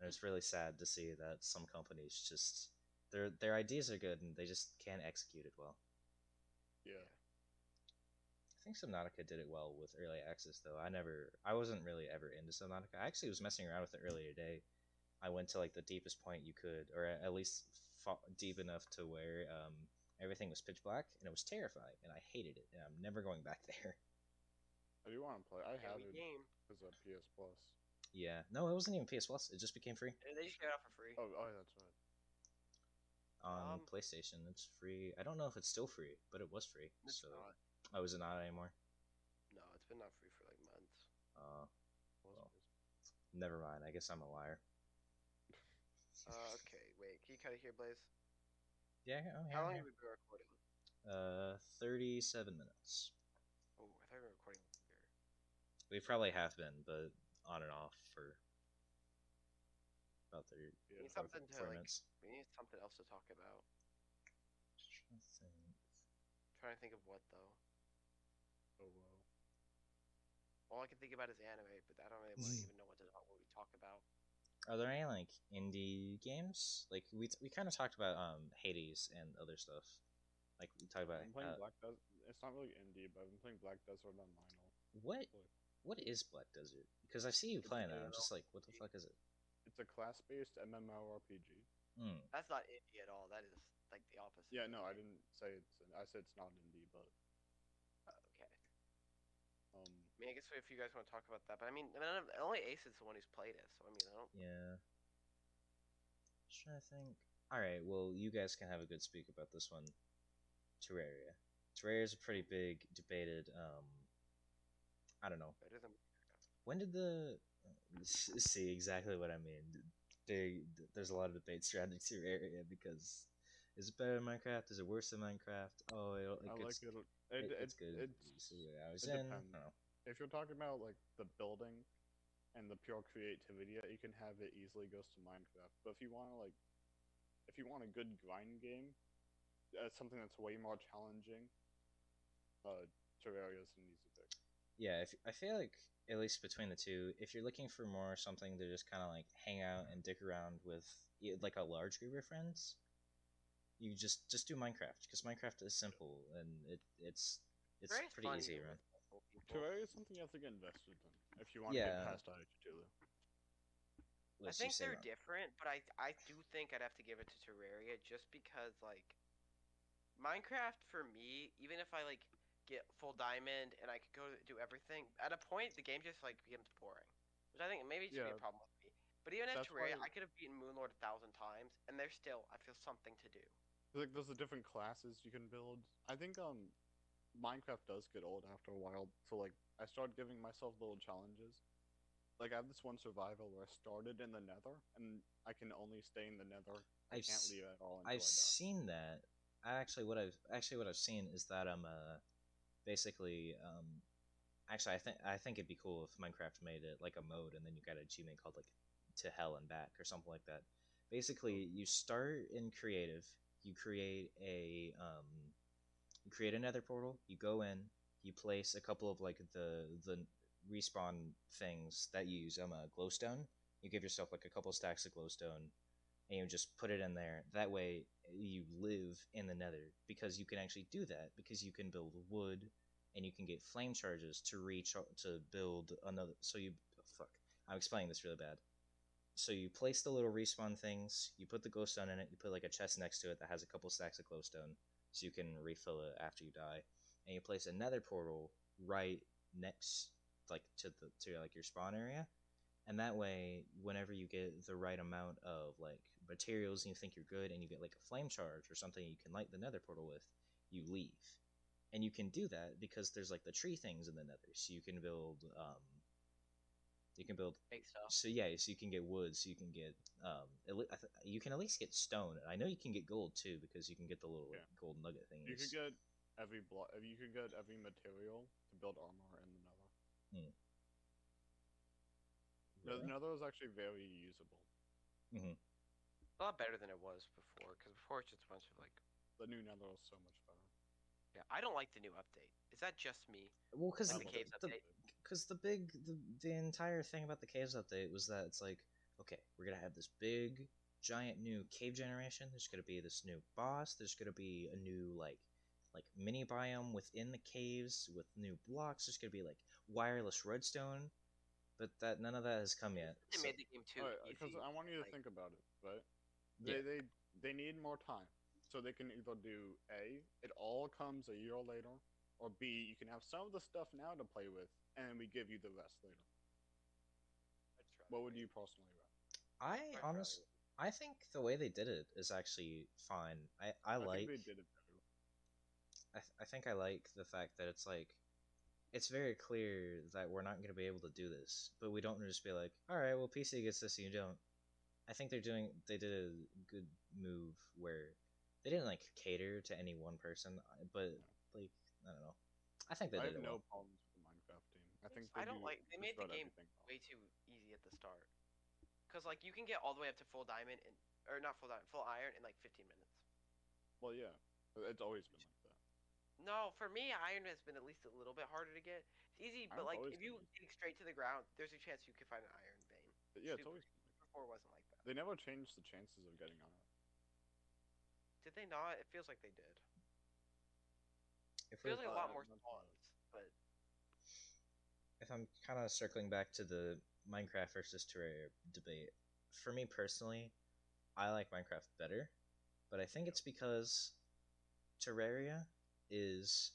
And it's really sad to see that some companies just their their ideas are good and they just can't execute it well. Yeah. I think Subnautica did it well with early access, though. I never, I wasn't really ever into Subnautica. I actually was messing around with it earlier today. I went to like the deepest point you could, or at least deep enough to where um, everything was pitch black, and it was terrifying, and I hated it, and I'm never going back *laughs* there. I do want to play. I Yeah, have we it game. because of PS Plus. Yeah, no, it wasn't even PS Plus. It just became free And They just get it out for free. Oh, oh, that's right. on Um, PlayStation. It's free. I don't know if it's still free, but it was free. It's so, not. oh, is it not anymore? No, it's been not free for like months. Uh, Well. Never mind. I guess I'm a liar. Uh, okay, wait. Can you cut it here, Blaze? Yeah. Oh, yeah, How long have we been recording? Uh, thirty-seven minutes. Oh, I thought we were recording longer. We probably have been, but on and off for about 30, Yeah. need something to like. minutes. We need something else to talk about. Trying to think. trying to think of what though. Oh wow. All I can think about is anime, but I don't really want to even know what to talk, what we talk about. Are there any like indie games? Like we we kind of talked about um Hades and other stuff. Like we talked about I'm playing uh, Black Desert. It's not really indie, but I've been playing Black Desert Online. What Like, what is Black Desert? Because I see you It's playing a that. I'm just like, what the fuck is it? It's a class-based MMORPG. Hmm. That's not indie at all. That is like the opposite. Yeah, no, I didn't say it's. I said it's not indie, but Uh, okay. um, mean, I guess if you guys want to talk about that, but I mean, none of, only Ace is the one who's played it, so I mean, I don't. Yeah. Should I think. All right. Well, you guys can have a good speak about this one. Terraria. Terraria is a pretty big debated. Um, I don't know. Better than When did the see exactly what I mean? They, there's a lot of debate surrounding Terraria because is it better than Minecraft? Is it worse than Minecraft? Oh, it, it I gets, like it. it, It, it's good. It's, See what I was it in. I depends. if you're talking about like the building and the pure creativity, that you can have it easily goes to Minecraft. But if you want to like, if you want a good grind game, uh, something that's way more challenging, uh, Terraria is an easy. Yeah, if, I feel like at least between the two, if you're looking for more something to just kind of like hang out and dick around with, like a large group of friends, you just just do Minecraft because Minecraft is simple and it it's it's Terraria's pretty fun easy even around. with. Terraria is something you have to get invested in if you want to get past Eye of Cthulhu. I Let's think they're that. different, but I I do think I'd have to give it to Terraria just because like Minecraft for me, even if I like get full diamond and I could go do everything, at a point the game just like becomes boring, which I think maybe should be a problem with me. But even at Terraria, why- I could have beaten Moonlord a thousand times, and there's still I feel something to do. Like there's the different classes you can build. I think um, Minecraft does get old after a while. So like I started giving myself little challenges. Like I have this one survival where I started in the Nether and I can only stay in the Nether. I I've can't s- leave at all until I've I die. seen that. I actually what I've actually what I've seen is that um uh basically um actually I think I think it'd be cool if Minecraft made it like a mode and then you got an achievement called like to hell and back or something like that. Basically, you start in creative. You create a um you create another portal. You go in. You place a couple of like the the respawn things that you use um uh, glowstone. You give yourself like a couple stacks of glowstone and you just put it in there. That way, you live in the Nether because you can actually do that because you can build wood and you can get flame charges to reach to build another. So you oh, fuck. I'm explaining this really bad. So you place the little respawn things. You put the glowstone in it. You put like a chest next to it that has a couple stacks of glowstone, so you can refill it after you die. And you place another portal right next, like to the to like your spawn area, and that way whenever you get the right amount of like materials and you think you're good and you get like a flame charge or something you can light the nether portal with you leave and you can do that because there's like the tree things in the nether so you can build um you can build Fake stuff. so yeah so you can get wood so you can get um at le- you can at least get stone i know you can get gold too because you can get the little Yeah. gold nugget things You could get every block. You could get every material to build armor in the Nether. The Really? Nether is actually very usable. A lot better than it was before, because before it's just a bunch of like. The new Nether is so much better. Yeah, I don't like the new update. Is that just me? well because Like the caves the, update. because the big the, the entire thing about the caves update was that it's like okay we're gonna have this big giant new cave generation there's gonna be this new boss there's gonna be a new like like mini biome within the caves with new blocks there's gonna be like wireless redstone but that none of that has come yet They so- made the game too Because uh, easy. I want you to like- think about it, right? Yeah. They, they they need more time, so they can either do a it all comes a year later, or b you can have some of the stuff now to play with, and we give you the rest later. What would you personally rather? i Quite honest i think the way they did it is actually fine i i, like think they did it better. I, th- I think I like the fact that it's like it's very clear that we're not going to be able to do this, but we don't just be like, all right, well, PC gets this and you don't. I think they're doing they did a good move where they didn't like cater to any one person, uh, but like I don't know. I think they I did have it no well. problems with the Minecraft team. I think I don't do like- they made the game everything way too easy at the start. Cause like you can get all the way up to full diamond and or not full diamond, full iron in like 15 minutes. Well, yeah, uh, it's always been like that. No, for me, iron has been at least a little bit harder to get. It's easy, but Iron's like if you been dig straight to the ground, there's a chance you could find an iron vein. But yeah, it's always been like that. Before it wasn't like that. They never changed the chances of getting on it. Did they not? It feels like they did. If It feels like a lot more spawns, but if I'm kind of circling back to the Minecraft versus Terraria debate, for me personally, I like Minecraft better, but I think it's because Terraria is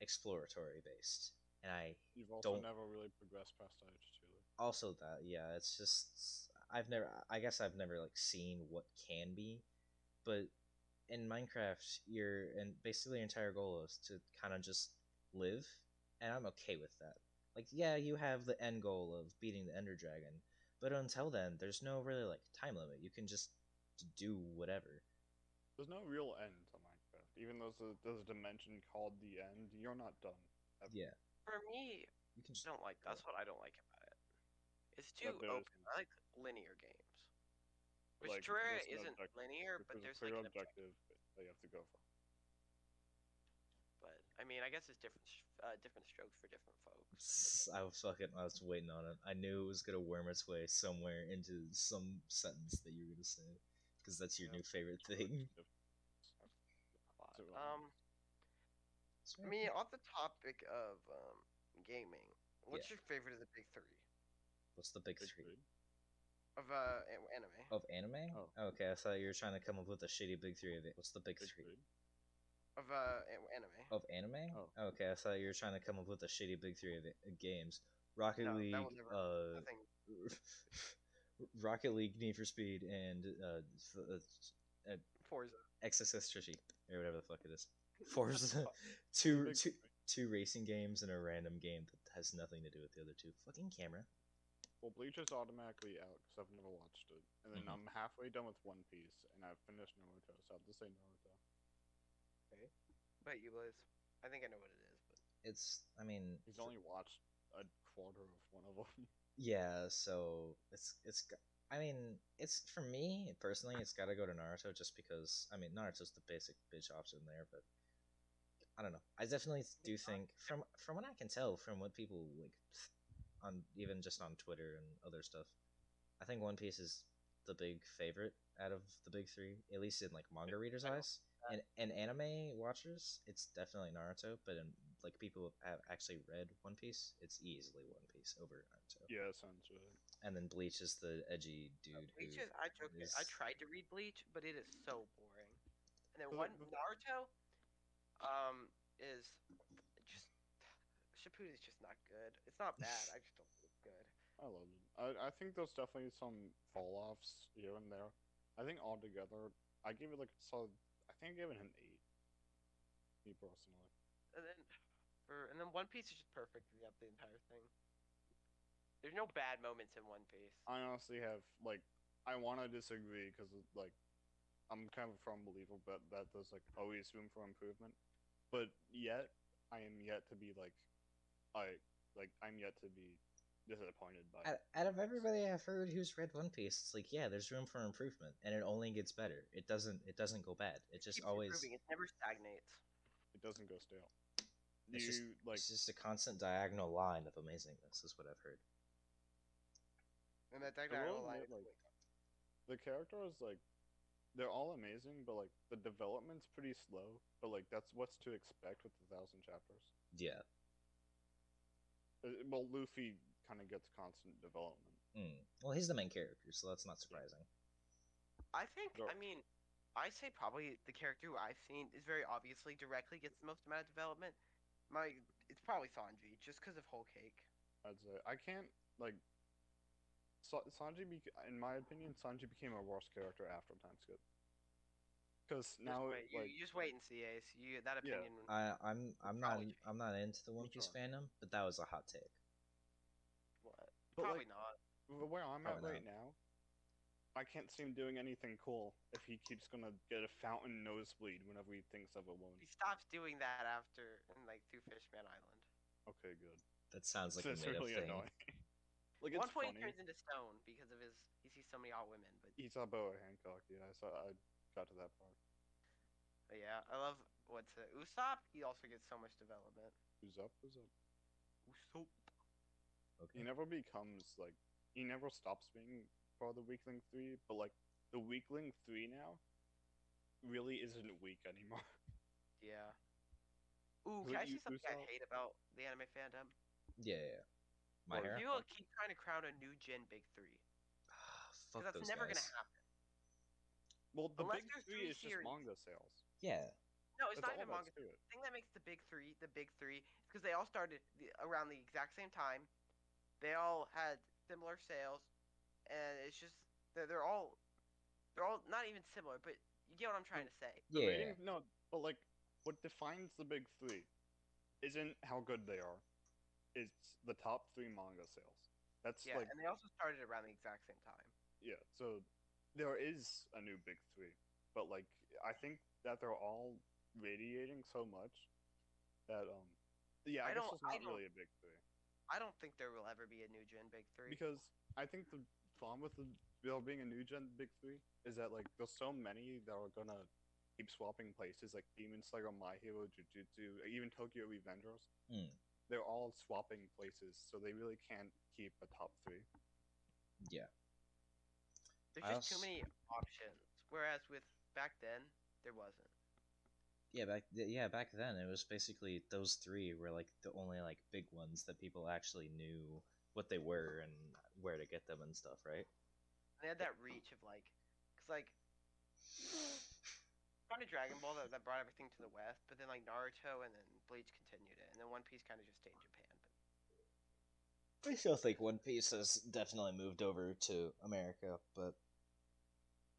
exploratory based, and I You've also Don't- never really progressed past Age 2. also that yeah it's just i've never i guess i've never like seen what can be but in minecraft your and basically your entire goal is to kind of just live and i'm okay with that like yeah you have the end goal of beating the ender dragon but until then there's no really like time limit you can just do whatever There's no real end to Minecraft. Even though there's a, there's a dimension called the end, you're not done. ever. yeah For me, you can I just don't like. That's what I don't like about it. It's too But there's- open. I like linear games. Which Like, Terraria there's an isn't objective- linear, If but there's there's a like clear an objective. objective that you have to go for. But I mean, I guess it's different, sh- uh, different strokes for different folks. I was fucking. I was waiting on it. I knew it was gonna worm its way somewhere into some sentence that you were gonna say, because that's your Yeah. new favorite thing. it's different. But, So, um, I mean, on the topic of um, gaming, what's your favorite of the big three what's the big Big three three. of uh anime? of anime? Oh. Okay, I thought you were trying to come up with a shitty big three of it. What's the big, Big three three. Of uh anime. of anime? Oh. Okay, I thought you were trying to come up with a shitty big three of it, uh, games. Rocket No, League, never- uh, *laughs* Rocket League, Need for Speed, and uh, f- uh, Forza. XSS Tricky or whatever the fuck it is. *laughs* Forza, two, two, two racing games and a random game that has nothing to do with the other two. Fucking camera. Well, Bleach is automatically out because I've never watched it, and then Mhm. I'm halfway done with One Piece, and I've finished Naruto, so I'll just say Naruto. Wait, you Liz. I think I know what it is, but It's, I mean, He's only watched a quarter of one of them. *laughs* yeah. So it's it's. I mean, it's for me personally. It's got to go to Naruto just because. I mean, Naruto's the basic bitch option there, but I don't know. I definitely do think from from what I can tell from what people like on even just on Twitter and other stuff, I think One Piece is the big favorite out of the big three, at least in like manga readers' eyes. And and anime watchers, it's definitely Naruto. But in like people who have actually read One Piece, it's easily One Piece over Naruto. yeah, sounds right. And then Bleach is the edgy dude. Bleach who is. I joke. I tried to read Bleach, but it is so boring. And then one Naruto, um, is just Shippuden is just not good. It's not bad. *laughs* I just don't think it's good. I love it. I, I think there's definitely some fall offs here and there. I think altogether, I gave it like a solid. I think I gave it an eight. Me personally. And then for and then One Piece is just perfect throughout the entire thing. There's no bad moments in One Piece. I honestly have like, I want to disagree because like, I'm kind of a firm believer, but that there's like always room for improvement. But yet, I am yet to be like, I like I'm yet to be disappointed by. out, out of everybody I've heard who's read One Piece, it's like yeah, there's room for improvement, and it only gets better. It doesn't. It doesn't go bad. It just keeps always. improving. It never stagnates. It doesn't go stale. It's you just- like It's just a constant diagonal line of amazingness, is what I've heard. And that diagonal line. admit, like, the characters like they're all amazing, but like the development's pretty slow. But like that's what's to expect with a thousand chapters. Yeah. Uh, Well, Luffy kind of gets constant development. Mm. Well, he's the main character, so that's not surprising. I think. Go. I mean, I say probably the character who I've seen is very obviously directly gets the most amount of development. My, it's probably Sanji, just because of Whole Cake. I'd say I can't like. Sa- Sanji, bec- in my opinion, Sanji became a worse character after time skip. Because Just now, wait, you, like, you just wait and see, Ace. You that Yeah. opinion. I, I'm I'm not probably I'm not into the One Piece fandom, but that was a hot take. What? But, Probably like, not. the way I'm at Probably right now, I can't see him doing anything cool if he keeps gonna get a fountain nosebleed whenever he thinks of a woman. He stops doing that after, in like through Fishman Island. Okay, good. That sounds like This a is made up really thing. annoying. *laughs* like One point funny. he turns into stone because of his. He sees so many hot women, but, He saw Boa Hancock. Yeah, I saw. I got to that part. but yeah, I love what's it? Usopp. He also gets so much development. Who's up? Who's up? Usopp. Okay. He never becomes like. He never stops being part of the Weakling Three, but like the Weakling Three now, really isn't weak anymore. *laughs* Yeah. Ooh, Who can I you- see something I hate about the anime fandom? Yeah, yeah. yeah. My Or hair. People keep trying to crown a new gen big three. Ah, Fuck 'Cause that's those never guys. gonna happen. Well, the Unless big there's three three is just manga sales. Yeah, No, it's That's not even manga. is to it. The thing that makes the big three the big three is because they all started the, around the exact same time. They all had similar sales, and it's just they're, they're all they're all not even similar, but you get what I'm trying to say. Yeah. rating, no, but like what defines the big three isn't how good they are. It's the top three manga sales. That's Yeah, like and they also started around the exact same time. yeah. So there is a new big three, but like I think that they're all radiating so much that um yeah, I, I guess don't- it's I not don't- really a big three I don't think there will ever be a new gen big three. because I think the problem with the there being a new gen big three is that like there's so many that are gonna keep swapping places like Demon Slayer, My Hero, Jujutsu, even Tokyo Revengers. Mm. They're all swapping places, so they really can't keep a top three. Yeah. There's I just too many options. Whereas with back then, there wasn't. Yeah, back th- yeah back then it was basically those three were like the only like big ones that people actually knew what they were and where to get them and stuff, right? They had that reach of like, cause like, *sighs* kind of Dragon Ball that, that brought everything to the West, but then like Naruto and then Bleach continued it, and then One Piece kind of just stayed in Japan. But I still think One Piece has definitely moved over to America, but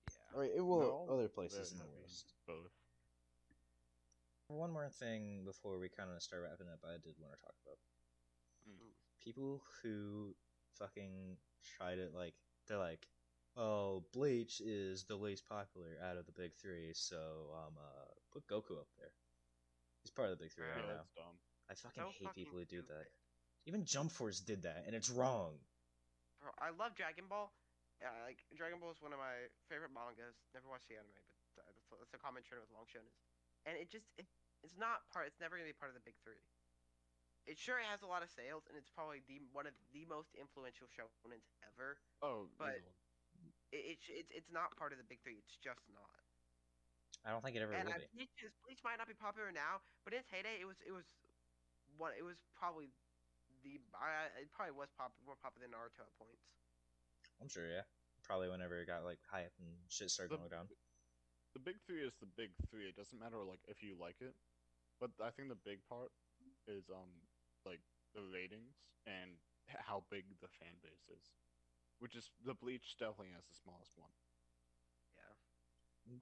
yeah, or it will No, other places in the West. Both. One more thing before we kind of start wrapping up, I did want to talk about Mm. people who fucking try to like. They're like, "Oh, Bleach is the least popular out of the big three, so um, uh, put Goku up there. He's part of the big three Yeah, right Yeah, now." dumb. I fucking so hate fucking people who do that. Even Jump Force did that, and it's wrong. Bro, I love Dragon Ball. Yeah, like Dragon Ball is one of my favorite mangas. Never watched the anime, but uh, that's, a- that's a common trend with long shonens. And it just it, it's not part. It's never gonna be part of the big three. It sure has a lot of sales, and it's probably the one of the most influential shonens ever. Oh, But- easily. It, it, it's it's not part of the big three. It's just not. I don't think it ever and will I, be. Bleach, is, Bleach might not be popular now, but in its heyday, it was it was one. It was probably the. I, I- it probably was pop, more popular than Naruto at points. I'm sure, yeah. Probably whenever it got like hype and shit started The- going down. the big three is the big three. It doesn't matter like if you like it, but I think the big part is um like the ratings and how big the fan base is, which is the Bleach definitely has the smallest one. Yeah.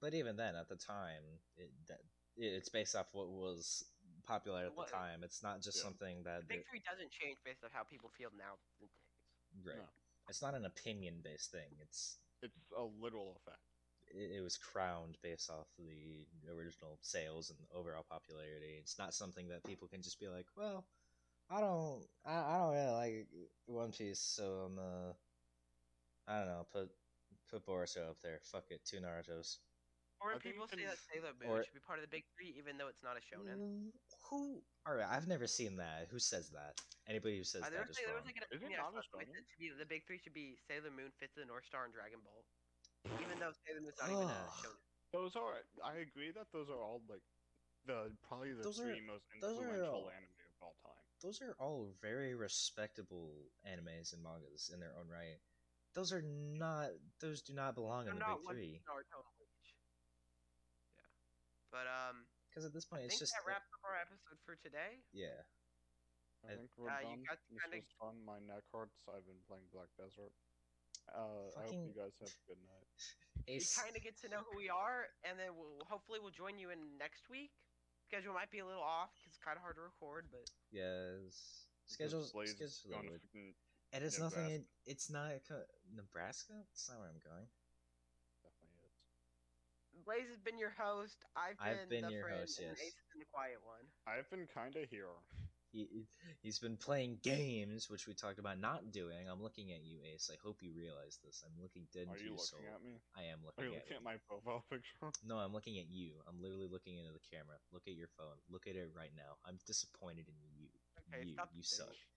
But even then, at the time, it, that it's based off what was popular at the time. It's not just Yeah. something that, The big three doesn't change based on how people feel now. these right. No. It's not an opinion-based thing. It's It's a literal effect. it, it was crowned based off the original sales and overall popularity. It's not something that people can just be like, well, I don't, I, I don't really like One Piece, so I'm uh, I don't know, put put Boruto up there. Fuck it, two Naruto's. Or I when people say that Sailor Moon or- should be part of the big three, even though it's not a shonen. Mm, Who? All right, I've never seen that. Who says that? Anybody who says Uh, there, that was, is there wrong. was like an Isn't a saw somewhere shonen? that should be the big three should be Sailor Moon, Fist of the North Star, and Dragon Ball. Even though Sailor Moon's not even a Ugh. shonen. Those are I agree that those are all like the probably the Those are- three most those are influential all- anime of all time. Those are all very respectable animes and mangas in their own right. Those are not. Those do not belong in They're the not big one three. Naruto. Yeah. But um, Because at this point, I it's think just that wraps up our episode for today. yeah. I I- think we're Uh, you done. got to this kinda- was fun. My neck hurts. I've been playing Black Desert. Uh, I hope you guys have a good night. *laughs* You Ace. kind of get to know who we are, and then we'll hopefully we'll join you in next week. Schedule might be a little off because it's kind of hard to record, but Yes. Because Schedules. Schedules is are going weird. And it's nothing. It, it's not co- Nebraska. That's not where I'm going. definitely is. Blaze has been your host. I've been, I've been the your friend, host, and yes. Ace has been the quiet one. I've been kind of here. He he's been playing games, which we talked about not doing. I'm looking at you, Ace. I hope you realize this. I'm looking dead Are into you your looking at me? I am Are looking you at looking you. at my profile *laughs* picture? No, I'm looking at you. I'm literally looking into the camera. Look at your phone. Look at it right now. I'm disappointed in you. Okay, you you suck. bitch.